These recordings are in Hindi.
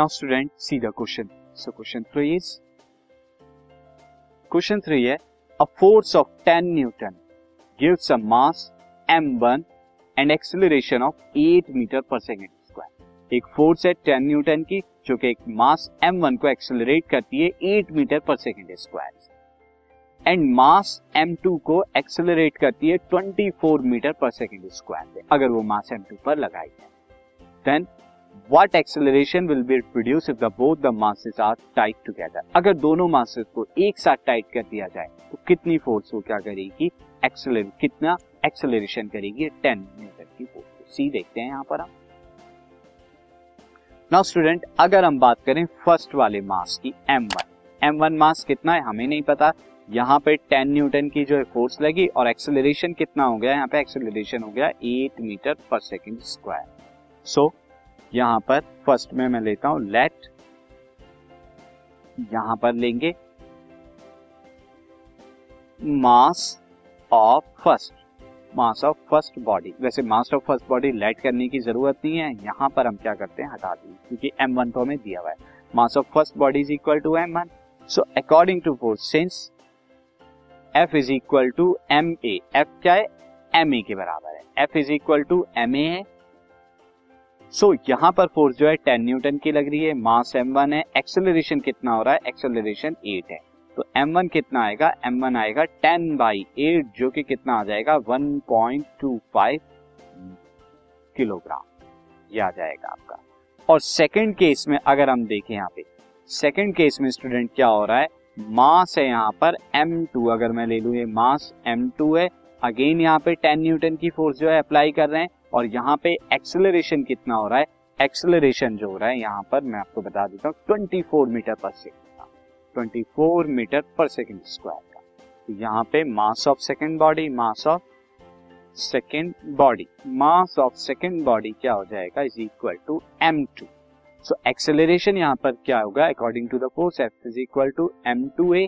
Now student see the question so question three is question three है a force of 10 newton gives a mass m1 and acceleration of 8 meter per second square एक फोर्स है 10 न्यूटन की, जो कि एक मास m1 को एक्सेलरेट करती है 8 metre per second square and mass m2 को एक्सेलरेट करती है 24 मीटर पर सेकेंड स्क्वायर अगर वो मास m2 पर लगाई है then what acceleration will be produce if the both the masses are tight together अगर दोनों मासेस को एक साथ टाइट कर दिया जाए तो कितनी फोर्स वो क्या करेगी? एक्सेलरेट कितना एक्सेलरेशन करेगी? 10 न्यूटन की फोर्स सी देखते हैं यहाँ पर हम। नाउ स्टूडेंट अगर हम बात करें फ़र्स्ट वाले मास की m1 m1 मास कितना है? हमें नहीं पता। यहाँ पे 10 न्यूटन की जो है फोर्स लगी और एक्सेलरेशन कितना हो गया? यहाँ पे एक्सेलरेशन हो गया 8 मीटर पर सेकेंड स्क्वायर सो यहाँ पर फ़र्स्ट में मैं लेता हूँ लेट। यहाँ पर लेंगे mass of first. Mass of first body. वैसे mass of first body late करने की ज़रूरत नहीं है। यहाँ पर हम क्या करते हैं, हटा देंगे, क्योंकि एम वन तो हमें दिया हुआ है। Mass of first body is equal to M one. So according to force since F is equal to M A F क्या है? एम ए के बराबर है। F is equal to M A है। सो so, यहाँ पर फोर्स जो है टेन न्यूटन की लग रही है मास एम वन है एक्सेलरेशन कितना हो रहा है? एक्सेलरेशन एट है। तो एम वन कितना आएगा? एम वन आएगा टेन बाई एट जो कि कितना आ जाएगा? One point two five kilogram ये आ जाएगा आपका। और सेकंड केस में अगर हम देखें यहाँ पे सेकंड केस में स्टूडेंट क्या हो रहा है? मास है यहाँ पर टू अगर मैं ले लू ये मास टू है अगेन यहाँ पे टेन न्यूटन की फोर्स जो है अप्लाई कर रहे हैं और यहाँ पे एक्सेलरेशन कितना हो रहा है? एक्सेलरेशन जो हो रहा है, यहाँ पर मैं आपको बता देता हूँ twenty four meter per second twenty four meter per second square का। तो यहाँ पे mass of second body mass of second body mass of second body क्या हो जाएगा? Is equal to M two so acceleration यहाँ पर क्या होगा? According to the force F is equal to M two A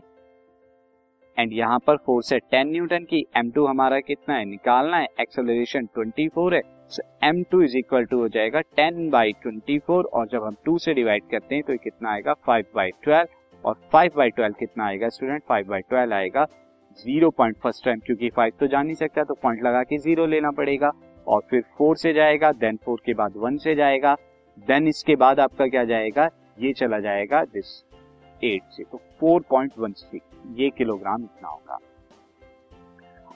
and यहाँ पर फोर्स है टेन न्यूटन की एम टू हमारा कितना है? निकालना है। एक्सेलरेशन ट्वेंटी फोर है so two is equal to हो जाएगा टेन बाई ट्वेंटी फोर और जब हम टू से डिवाइड करते हैं तो कितना आएगा? फाइव बाई ट्वेल्व और फाइव बाई ट्वेल्व कितना आएगा स्टूडेंट फाइव बाई ट्वेल्व आएगा ज़ीरो पॉइंट फ़र्स्ट टाइम क्योंकि फाइव तो जा नहीं सकता तो पॉइंट लगा के ज़ीरो लेना पड़ेगा। और फिर फोर से जाएगा देन फोर के बाद वन से जाएगा देन इसके बाद आपका क्या जाएगा? ये चला जाएगा दिस एट से। तो 4.16 ये किलोग्राम इतना होगा।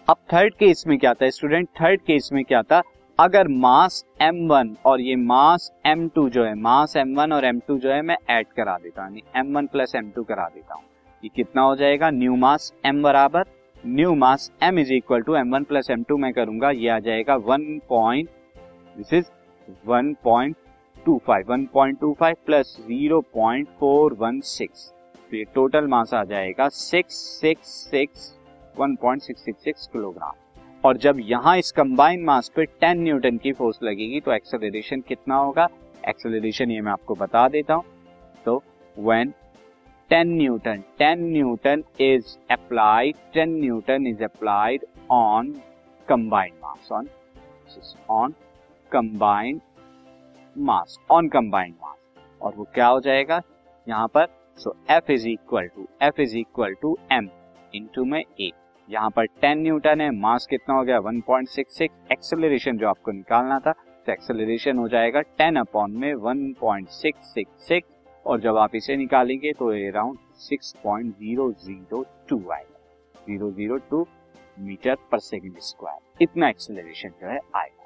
अब थर्ड केस में क्या था स्टूडेंट थर्ड केस में क्या था? अगर मास m1 और ये मास m2 जो है मास m1 और m2 जो है, मैं ऐड करा देता हूँ m1 वन प्लस एम करा देता हूँ। ये कितना हो जाएगा? न्यू मास m बराबर new mass m is equal to M one plus M मैं करूँगा, ये आ जाएगा 1 पॉइंट दिस इज़ 1.25 1.25 प्लस 0.416 तो ये टोटल मास आ जाएगा six six six one point six six six kilogram और जब यहाँ इस कंबाइन मास पे टेन न्यूटन की फोर्स लगेगी तो एक्सेलरेशन कितना होगा? एक्सेलरेशन ये मैं आपको बता देता हूँ। तो when ten newton ten newton is applied ten newton is applied on combined mass on on combined mass on combined mass और वो क्या हो जाएगा? यहाँ पर so F is equal to F is equal to M into में ए यहाँ पर 10 न्यूटन है मास कितना हो गया? 1.66 एक्सेलरेशन जो आपको निकालना था तो एक्सेलरेशन हो जाएगा 10 अपॉन में 1.666 और जब आप इसे निकालेंगे तो अराउंड 6.002 आएगा। 002 मीटर पर सेकेंड स्क्वायर इतना एक्सेलरेशन जो है आएगा।